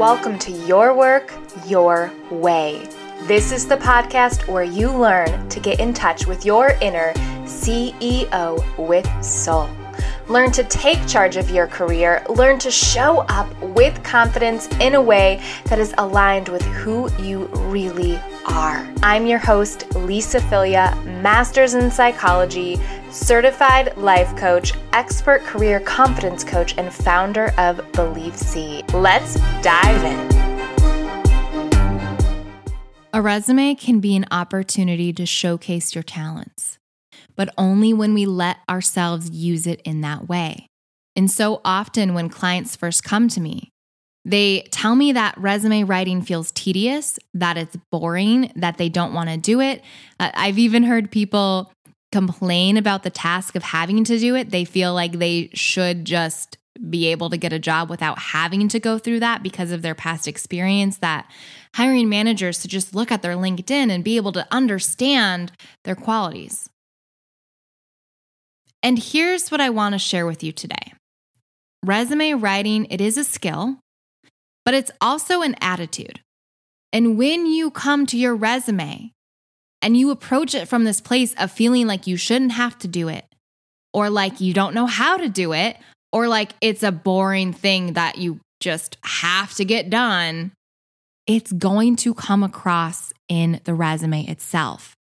welcome to Your Work, Your Way. This is the podcast where you learn to get in touch with your inner CEO with soul. Learn to take charge of your career. Learn to show up with confidence in a way that is aligned with who you really are. I'm your host, Lisa Filia, Masters in Psychology, certified life coach, expert career confidence coach, and founder of Belief Seed. Let's dive in. A resume can be an opportunity to showcase your talents but only when we let ourselves use it in that way. And so often, when clients first come to me, they tell me that resume writing feels tedious, that it's boring, that they don't want to do it. Uh, I've even heard people complain about the task of having to do it. They feel like they should just be able to get a job without having to go through that because of their past experience that hiring managers to just look at their LinkedIn and be able to understand their qualities. And here's what I want to share with you today. Resume writing, it is a skill, but it's also an attitude. And when you come to your resume and you approach it from this place of feeling like you shouldn't have to do it, or like you don't know how to do it, or like it's a boring thing that you just have to get done, it's going to come across in the resume itself.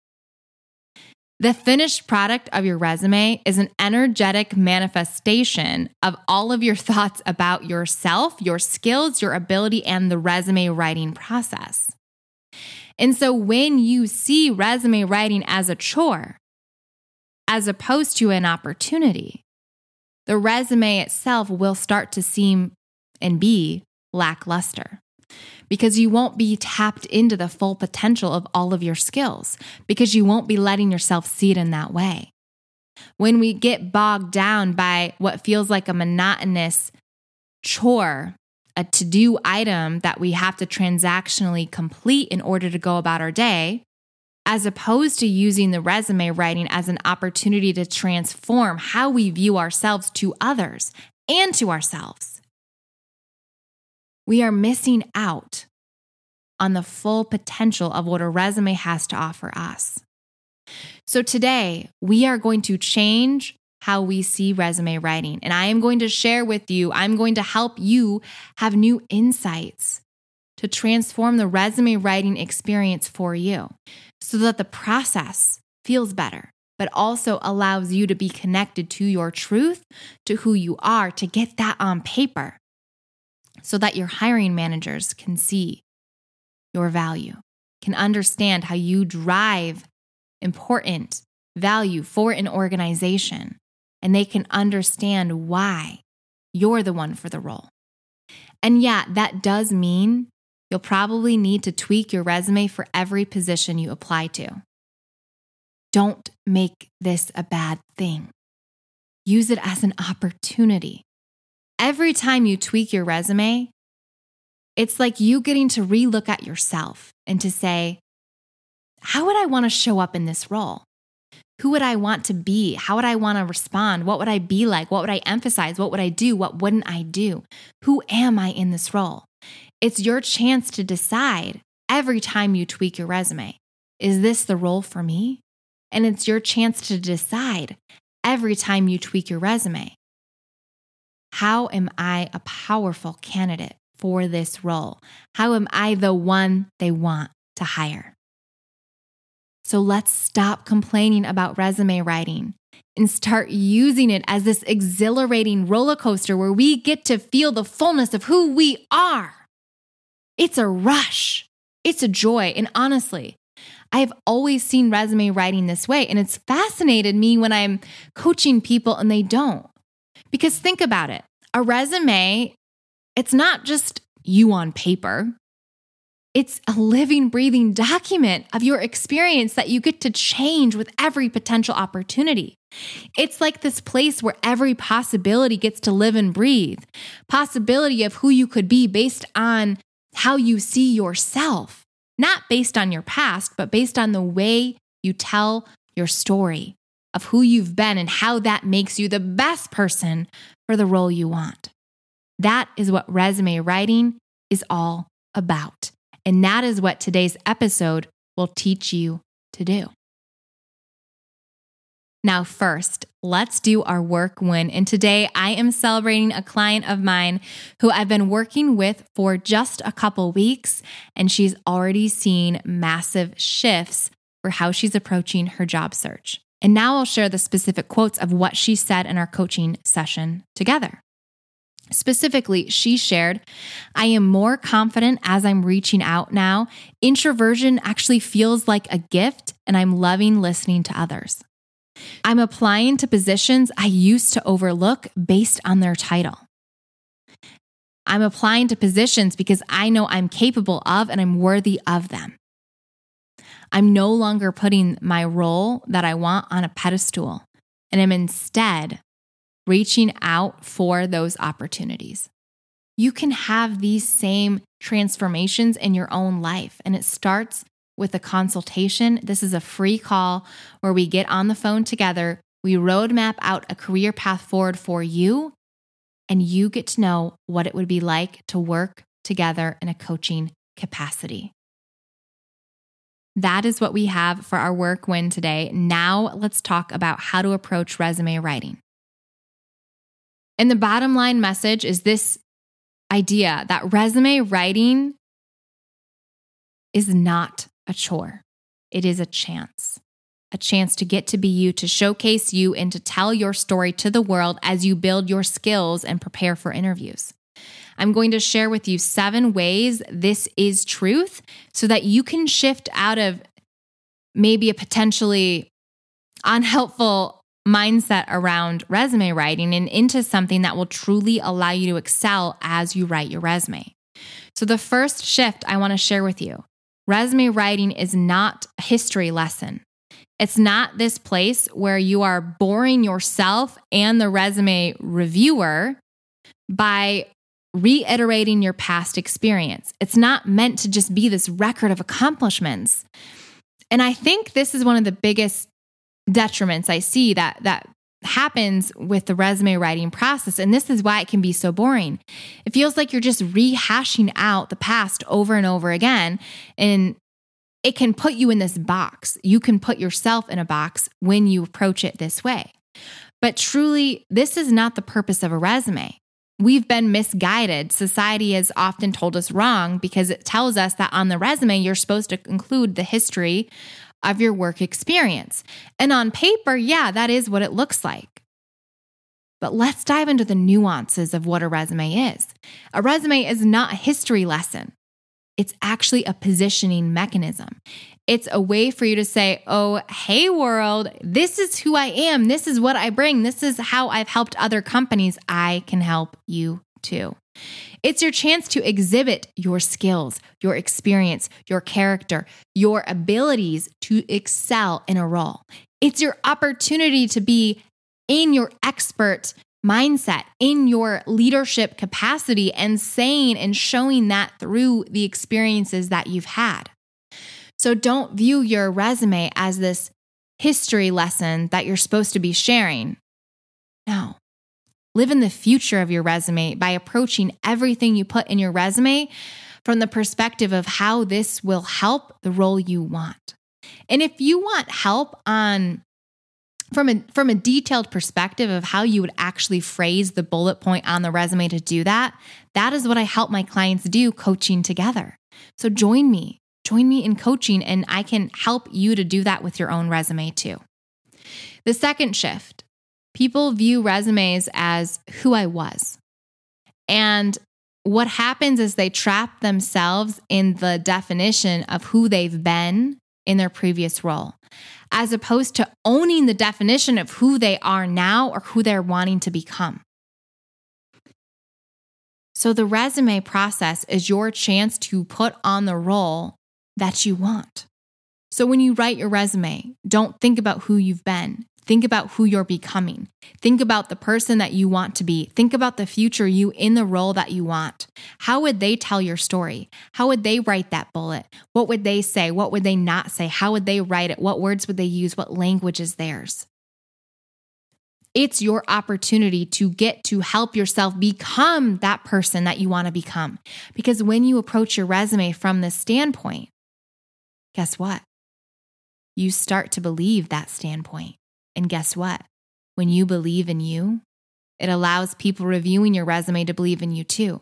The finished product of your resume is an energetic manifestation of all of your thoughts about yourself, your skills, your ability, and the resume writing process. And so when you see resume writing as a chore, as opposed to an opportunity, the resume itself will start to seem and be lackluster because you won't be tapped into the full potential of all of your skills because you won't be letting yourself see it in that way. When we get bogged down by what feels like a monotonous chore, a to do item that we have to transactionally complete in order to go about our day, as opposed to using the resume writing as an opportunity to transform how we view ourselves to others and to ourselves we are missing out on the full potential of what a resume has to offer us. So today, we are going to change how we see resume writing. And I am going to share with you, I'm going to help you have new insights to transform the resume writing experience for you so that the process feels better, but also allows you to be connected to your truth, to who you are, to get that on paper so that your hiring managers can see your value, can understand how you drive important value for an organization, and they can understand why you're the one for the role. And yeah, that does mean you'll probably need to tweak your resume for every position you apply to. Don't make this a bad thing. Use it as an opportunity every time you tweak your resume, it's like you getting to relook at yourself and to say, how would I want to show up in this role? Who would I want to be? How would I want to respond? What would I be like? What would I emphasize? What would I do? What wouldn't I do? Who am I in this role? It's your chance to decide every time you tweak your resume is this the role for me? And it's your chance to decide every time you tweak your resume how am I a powerful candidate for this role? How am I the one they want to hire? So let's stop complaining about resume writing and start using it as this exhilarating roller coaster where we get to feel the fullness of who we are. It's a rush, it's a joy. And honestly, I have always seen resume writing this way, and it's fascinated me when I'm coaching people and they don't. Because think about it a resume, it's not just you on paper. It's a living, breathing document of your experience that you get to change with every potential opportunity. It's like this place where every possibility gets to live and breathe. Possibility of who you could be based on how you see yourself, not based on your past, but based on the way you tell your story of who you've been and how that makes you the best person for the role you want. That is what resume writing is all about. And that is what today's episode will teach you to do. Now, first, let's do our work win. And today I am celebrating a client of mine who I've been working with for just a couple weeks, and she's already seen massive shifts for how she's approaching her job search. And now I'll share the specific quotes of what she said in our coaching session together. Specifically, she shared, I am more confident as I'm reaching out now. Introversion actually feels like a gift, and I'm loving listening to others. I'm applying to positions I used to overlook based on their title. I'm applying to positions because I know I'm capable of and I'm worthy of them. I'm no longer putting my role that I want on a pedestal, and I'm instead reaching out for those opportunities. You can have these same transformations in your own life, and it starts with a consultation. This is a free call where we get on the phone together. We roadmap out a career path forward for you, and you get to know what it would be like to work together in a coaching capacity. That is what we have for our work win today. Now, let's talk about how to approach resume writing. And the bottom line message is this idea that resume writing is not a chore, it is a chance. A chance to get to be you, to showcase you, and to tell your story to the world as you build your skills and prepare for interviews. I'm going to share with you seven ways this is truth so that you can shift out of maybe a potentially unhelpful mindset around resume writing and into something that will truly allow you to excel as you write your resume. So, the first shift I want to share with you resume writing is not a history lesson. It's not this place where you are boring yourself and the resume reviewer by reiterating your past experience. It's not meant to just be this record of accomplishments. And I think this is one of the biggest detriments I see that that happens with the resume writing process and this is why it can be so boring. It feels like you're just rehashing out the past over and over again and it can put you in this box. You can put yourself in a box when you approach it this way. But truly, this is not the purpose of a resume. We've been misguided. Society has often told us wrong because it tells us that on the resume, you're supposed to include the history of your work experience. And on paper, yeah, that is what it looks like. But let's dive into the nuances of what a resume is. A resume is not a history lesson. It's actually a positioning mechanism. It's a way for you to say, oh, hey, world, this is who I am. This is what I bring. This is how I've helped other companies. I can help you too. It's your chance to exhibit your skills, your experience, your character, your abilities to excel in a role. It's your opportunity to be in your expert mindset, in your leadership capacity, and saying and showing that through the experiences that you've had. So don't view your resume as this history lesson that you're supposed to be sharing. No. Live in the future of your resume by approaching everything you put in your resume from the perspective of how this will help the role you want. And if you want help on from a from a detailed perspective of how you would actually phrase the bullet point on the resume to do that, that is what I help my clients do coaching together. So join me. Join me in coaching and I can help you to do that with your own resume too. The second shift, people view resumes as who I was. And what happens is they trap themselves in the definition of who they've been in their previous role, as opposed to owning the definition of who they are now or who they're wanting to become. So, the resume process is your chance to put on the role that you want. So, when you write your resume, don't think about who you've been. Think about who you're becoming. Think about the person that you want to be. Think about the future you in the role that you want. How would they tell your story? How would they write that bullet? What would they say? What would they not say? How would they write it? What words would they use? What language is theirs? It's your opportunity to get to help yourself become that person that you want to become. Because when you approach your resume from this standpoint, guess what? You start to believe that standpoint. And guess what? When you believe in you, it allows people reviewing your resume to believe in you too.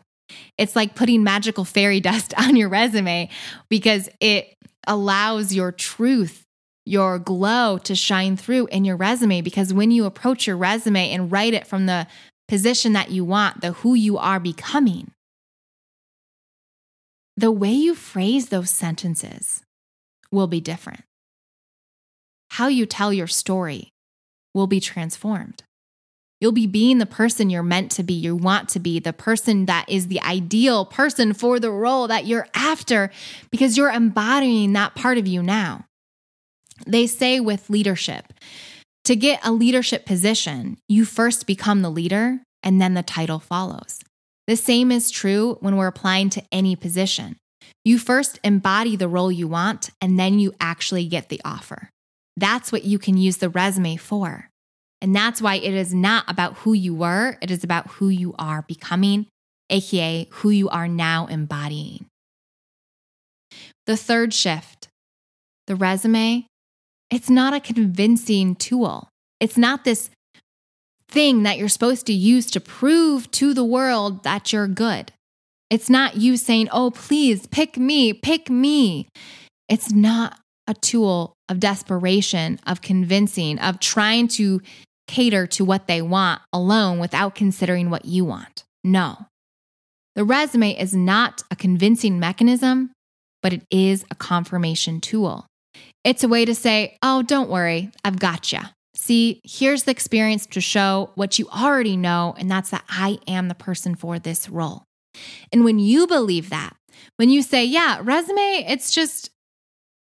It's like putting magical fairy dust on your resume because it allows your truth, your glow to shine through in your resume. Because when you approach your resume and write it from the position that you want, the who you are becoming, the way you phrase those sentences will be different. How you tell your story will be transformed. You'll be being the person you're meant to be, you want to be, the person that is the ideal person for the role that you're after because you're embodying that part of you now. They say with leadership, to get a leadership position, you first become the leader and then the title follows. The same is true when we're applying to any position. You first embody the role you want and then you actually get the offer. That's what you can use the resume for. And that's why it is not about who you were, it is about who you are becoming, AKA who you are now embodying. The third shift, the resume, it's not a convincing tool. It's not this thing that you're supposed to use to prove to the world that you're good. It's not you saying, oh, please pick me, pick me. It's not a tool of desperation, of convincing, of trying to cater to what they want alone without considering what you want. No. The resume is not a convincing mechanism, but it is a confirmation tool. It's a way to say, oh, don't worry, I've got you. See, here's the experience to show what you already know, and that's that I am the person for this role. And when you believe that, when you say, yeah, resume, it's just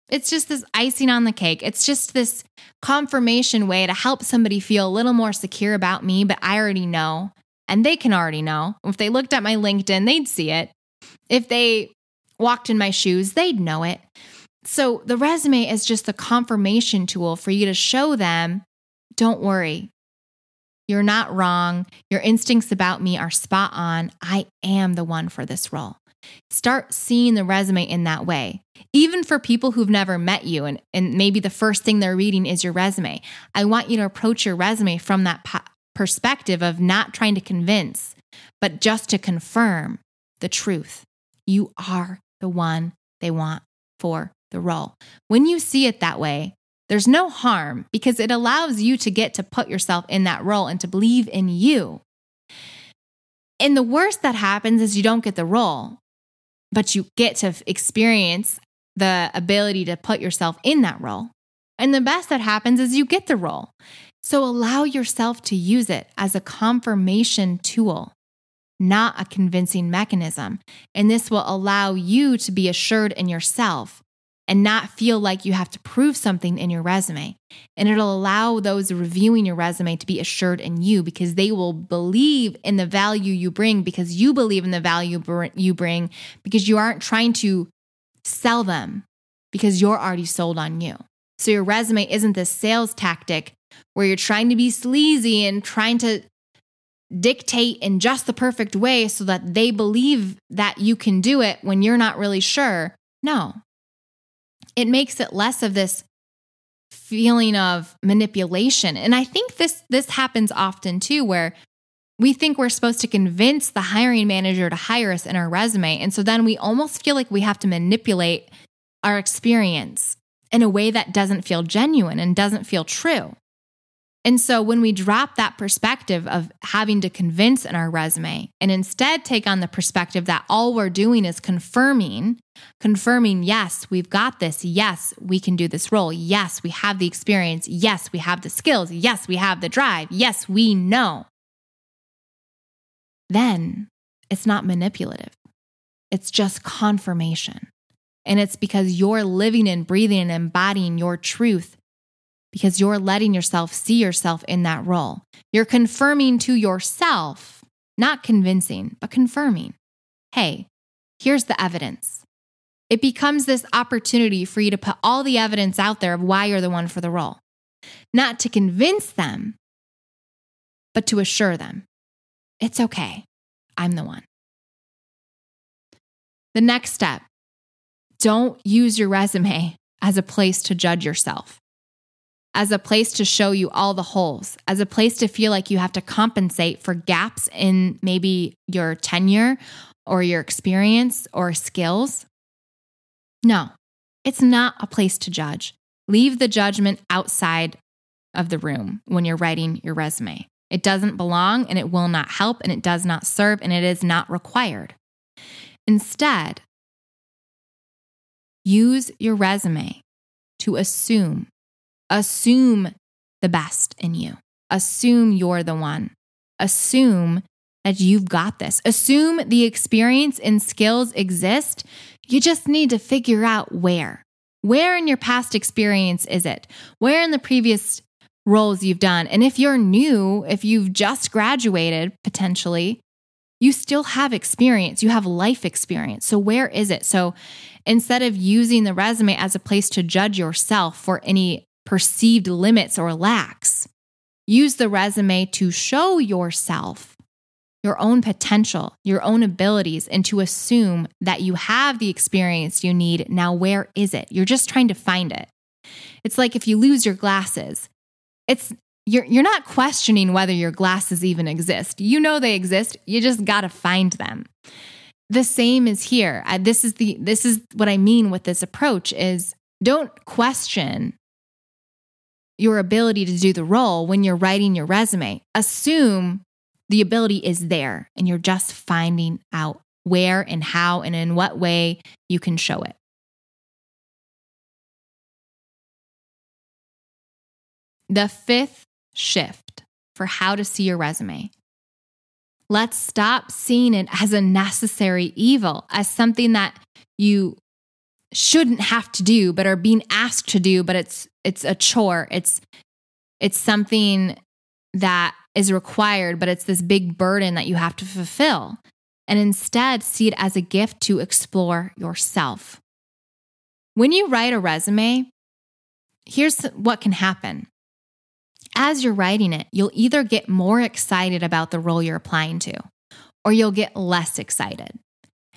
it's just this icing on the cake. It's just this confirmation way to help somebody feel a little more secure about me, but I already know. And they can already know. If they looked at my LinkedIn, they'd see it. If they walked in my shoes, they'd know it. So the resume is just the confirmation tool for you to show them don't worry. You're not wrong. Your instincts about me are spot on. I am the one for this role. Start seeing the resume in that way. Even for people who've never met you and, and maybe the first thing they're reading is your resume, I want you to approach your resume from that po- perspective of not trying to convince, but just to confirm the truth. You are the one they want for the role. When you see it that way, there's no harm because it allows you to get to put yourself in that role and to believe in you. And the worst that happens is you don't get the role but you get to experience the ability to put yourself in that role. And the best that happens is you get the role. So allow yourself to use it as a confirmation tool, not a convincing mechanism. And this will allow you to be assured in yourself and not feel like you have to prove something in your resume. And it'll allow those reviewing your resume to be assured in you because they will believe in the value you bring because you believe in the value you bring because you aren't trying to sell them because you're already sold on you. So your resume isn't this sales tactic where you're trying to be sleazy and trying to dictate in just the perfect way so that they believe that you can do it when you're not really sure. No, it makes it less of this feeling of manipulation. And I think this this happens often too where we think we're supposed to convince the hiring manager to hire us in our resume. And so then we almost feel like we have to manipulate our experience in a way that doesn't feel genuine and doesn't feel true. And so when we drop that perspective of having to convince in our resume and instead take on the perspective that all we're doing is confirming, confirming, yes, we've got this. Yes, we can do this role. Yes, we have the experience. Yes, we have the skills. Yes, we have the drive. Yes, we know. Then it's not manipulative. It's just confirmation. And it's because you're living and breathing and embodying your truth because you're letting yourself see yourself in that role. You're confirming to yourself, not convincing, but confirming hey, here's the evidence. It becomes this opportunity for you to put all the evidence out there of why you're the one for the role. Not to convince them, but to assure them it's okay. I'm the one. The next step don't use your resume as a place to judge yourself, as a place to show you all the holes, as a place to feel like you have to compensate for gaps in maybe your tenure or your experience or skills. No, it's not a place to judge. Leave the judgment outside of the room when you're writing your resume. It doesn't belong and it will not help and it does not serve and it is not required. Instead, use your resume to assume, assume the best in you. Assume you're the one. Assume that you've got this. Assume the experience and skills exist. You just need to figure out where. Where in your past experience is it? Where in the previous roles you've done? And if you're new, if you've just graduated potentially, you still have experience. You have life experience. So, where is it? So, instead of using the resume as a place to judge yourself for any perceived limits or lacks, use the resume to show yourself your own potential, your own abilities, and to assume that you have the experience you need. Now, where is it? You're just trying to find it. It's like if you lose your glasses, it's you're, you're not questioning whether your glasses even exist. You know they exist. You just got to find them. The same is here. This is the this is what I mean with this approach is don't question your ability to do the role when you're writing your resume. Assume the ability is there and you're just finding out where and how and in what way you can show it. The fifth shift for how to see your resume. Let's stop seeing it as a necessary evil, as something that you shouldn't have to do but are being asked to do but it's it's a chore it's it's something that is required, but it's this big burden that you have to fulfill. And instead, see it as a gift to explore yourself. When you write a resume, here's what can happen. As you're writing it, you'll either get more excited about the role you're applying to, or you'll get less excited.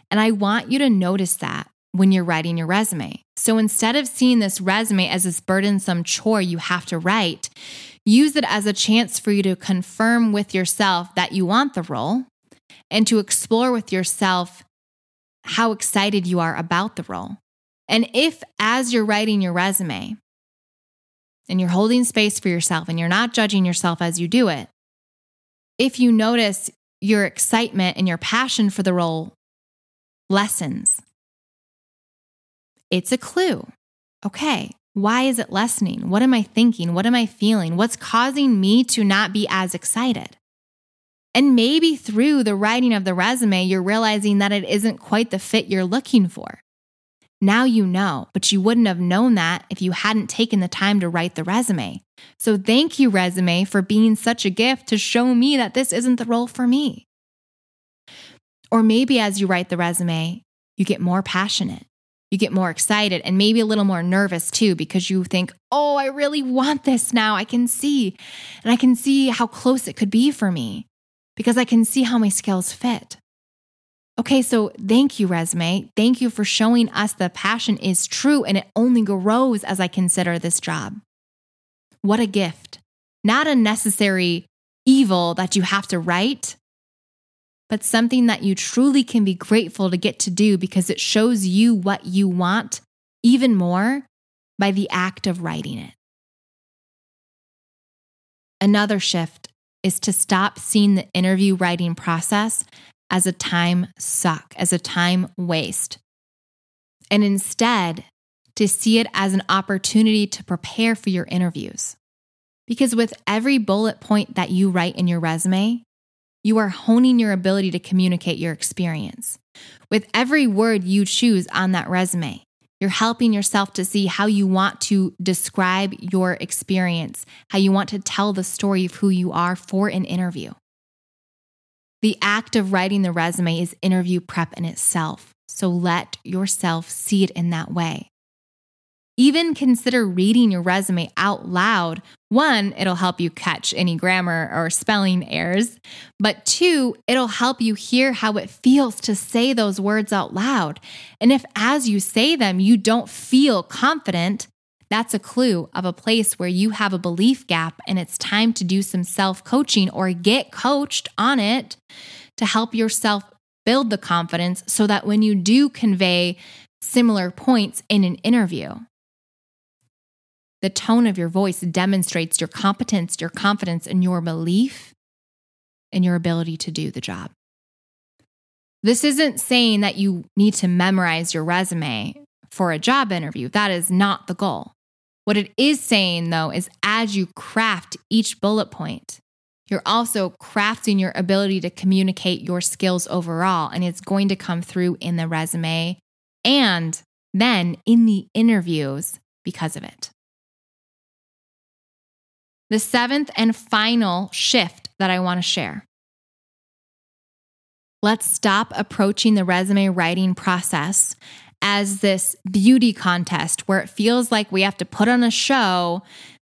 And I want you to notice that when you're writing your resume. So instead of seeing this resume as this burdensome chore you have to write, Use it as a chance for you to confirm with yourself that you want the role and to explore with yourself how excited you are about the role. And if, as you're writing your resume and you're holding space for yourself and you're not judging yourself as you do it, if you notice your excitement and your passion for the role lessens, it's a clue. Okay, why is it lessening? What am I thinking? What am I feeling? What's causing me to not be as excited? And maybe through the writing of the resume, you're realizing that it isn't quite the fit you're looking for. Now you know, but you wouldn't have known that if you hadn't taken the time to write the resume. So thank you, resume, for being such a gift to show me that this isn't the role for me. Or maybe as you write the resume, you get more passionate you get more excited and maybe a little more nervous too because you think, oh, I really want this now. I can see, and I can see how close it could be for me because I can see how my skills fit. Okay, so thank you, resume. Thank you for showing us the passion is true and it only grows as I consider this job. What a gift. Not a necessary evil that you have to write, but something that you truly can be grateful to get to do because it shows you what you want even more by the act of writing it. Another shift is to stop seeing the interview writing process as a time suck, as a time waste, and instead to see it as an opportunity to prepare for your interviews. Because with every bullet point that you write in your resume, you are honing your ability to communicate your experience. With every word you choose on that resume, you're helping yourself to see how you want to describe your experience, how you want to tell the story of who you are for an interview. The act of writing the resume is interview prep in itself. So let yourself see it in that way. Even consider reading your resume out loud. One, it'll help you catch any grammar or spelling errors. But two, it'll help you hear how it feels to say those words out loud. And if as you say them, you don't feel confident, that's a clue of a place where you have a belief gap and it's time to do some self coaching or get coached on it to help yourself build the confidence so that when you do convey similar points in an interview, the tone of your voice demonstrates your competence, your confidence, and your belief in your ability to do the job. This isn't saying that you need to memorize your resume for a job interview. That is not the goal. What it is saying, though, is as you craft each bullet point, you're also crafting your ability to communicate your skills overall, and it's going to come through in the resume and then in the interviews because of it. The seventh and final shift that I want to share. Let's stop approaching the resume writing process as this beauty contest where it feels like we have to put on a show,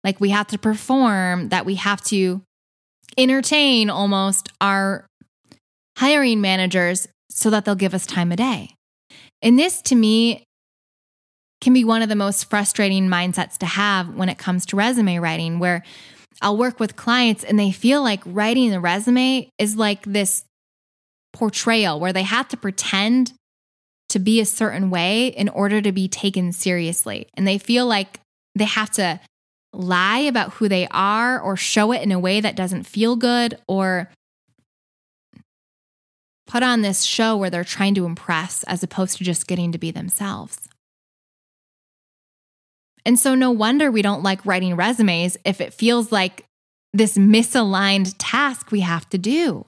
like we have to perform, that we have to entertain almost our hiring managers so that they'll give us time a day. And this to me can be one of the most frustrating mindsets to have when it comes to resume writing, where I'll work with clients and they feel like writing the resume is like this portrayal where they have to pretend to be a certain way in order to be taken seriously. And they feel like they have to lie about who they are or show it in a way that doesn't feel good or put on this show where they're trying to impress as opposed to just getting to be themselves. And so, no wonder we don't like writing resumes if it feels like this misaligned task we have to do.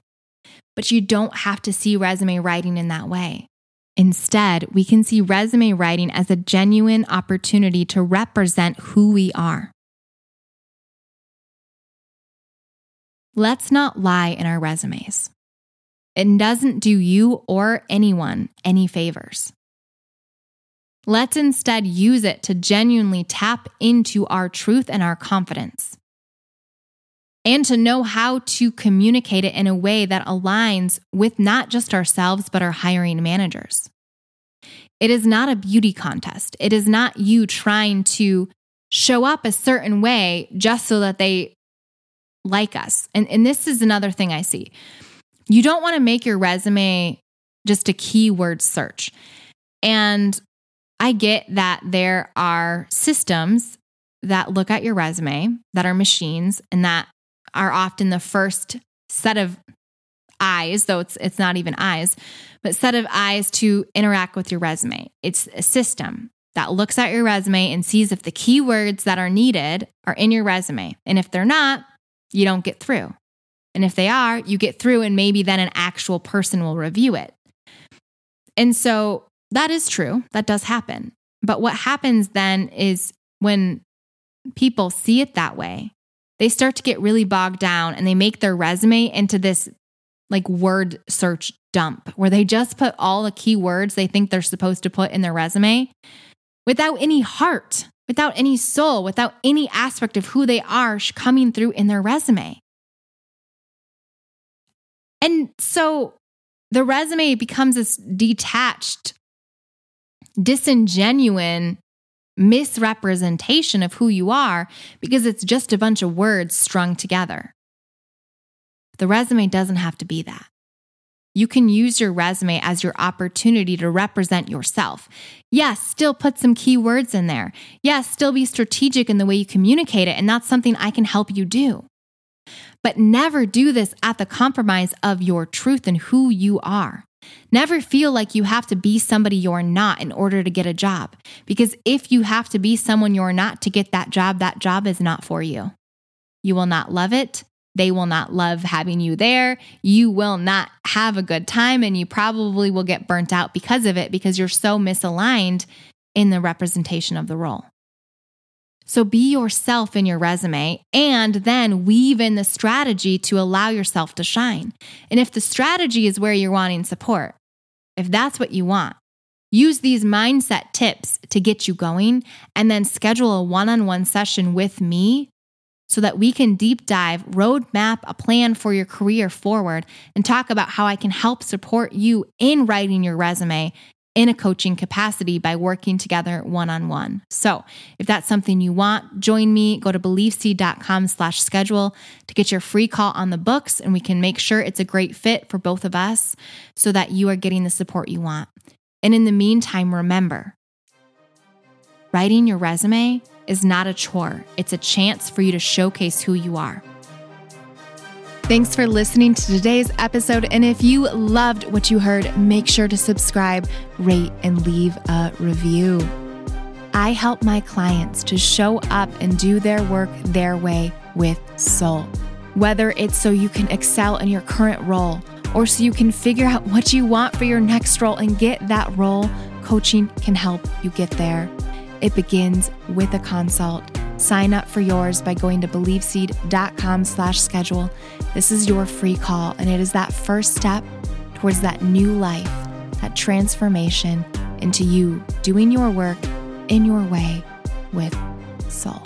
But you don't have to see resume writing in that way. Instead, we can see resume writing as a genuine opportunity to represent who we are. Let's not lie in our resumes. It doesn't do you or anyone any favors. Let's instead use it to genuinely tap into our truth and our confidence. And to know how to communicate it in a way that aligns with not just ourselves, but our hiring managers. It is not a beauty contest. It is not you trying to show up a certain way just so that they like us. And, and this is another thing I see. You don't want to make your resume just a keyword search. And I get that there are systems that look at your resume that are machines and that are often the first set of eyes, though it's it's not even eyes, but set of eyes to interact with your resume. It's a system that looks at your resume and sees if the keywords that are needed are in your resume. And if they're not, you don't get through. And if they are, you get through and maybe then an actual person will review it. And so that is true. That does happen. But what happens then is when people see it that way, they start to get really bogged down and they make their resume into this like word search dump where they just put all the keywords they think they're supposed to put in their resume without any heart, without any soul, without any aspect of who they are coming through in their resume. And so the resume becomes this detached, disingenuine misrepresentation of who you are because it's just a bunch of words strung together. The resume doesn't have to be that. You can use your resume as your opportunity to represent yourself. Yes, still put some keywords in there. Yes, still be strategic in the way you communicate it. And that's something I can help you do. But never do this at the compromise of your truth and who you are. Never feel like you have to be somebody you're not in order to get a job. Because if you have to be someone you're not to get that job, that job is not for you. You will not love it. They will not love having you there. You will not have a good time and you probably will get burnt out because of it because you're so misaligned in the representation of the role. So be yourself in your resume and then weave in the strategy to allow yourself to shine. And if the strategy is where you're wanting support, if that's what you want, Use these mindset tips to get you going and then schedule a one on one session with me so that we can deep dive, roadmap a plan for your career forward, and talk about how I can help support you in writing your resume in a coaching capacity by working together one on one. So if that's something you want, join me. Go to beliefseed.com slash schedule to get your free call on the books and we can make sure it's a great fit for both of us so that you are getting the support you want. And in the meantime, remember, writing your resume is not a chore. It's a chance for you to showcase who you are. Thanks for listening to today's episode. And if you loved what you heard, make sure to subscribe, rate, and leave a review. I help my clients to show up and do their work their way with soul. Whether it's so you can excel in your current role or so you can figure out what you want for your next role and get that role, coaching can help you get there. It begins with a consult. Sign up for yours by going to beliefseed.com slash schedule. This is your free call, and it is that first step towards that new life, that transformation into you doing your work in your way with soul.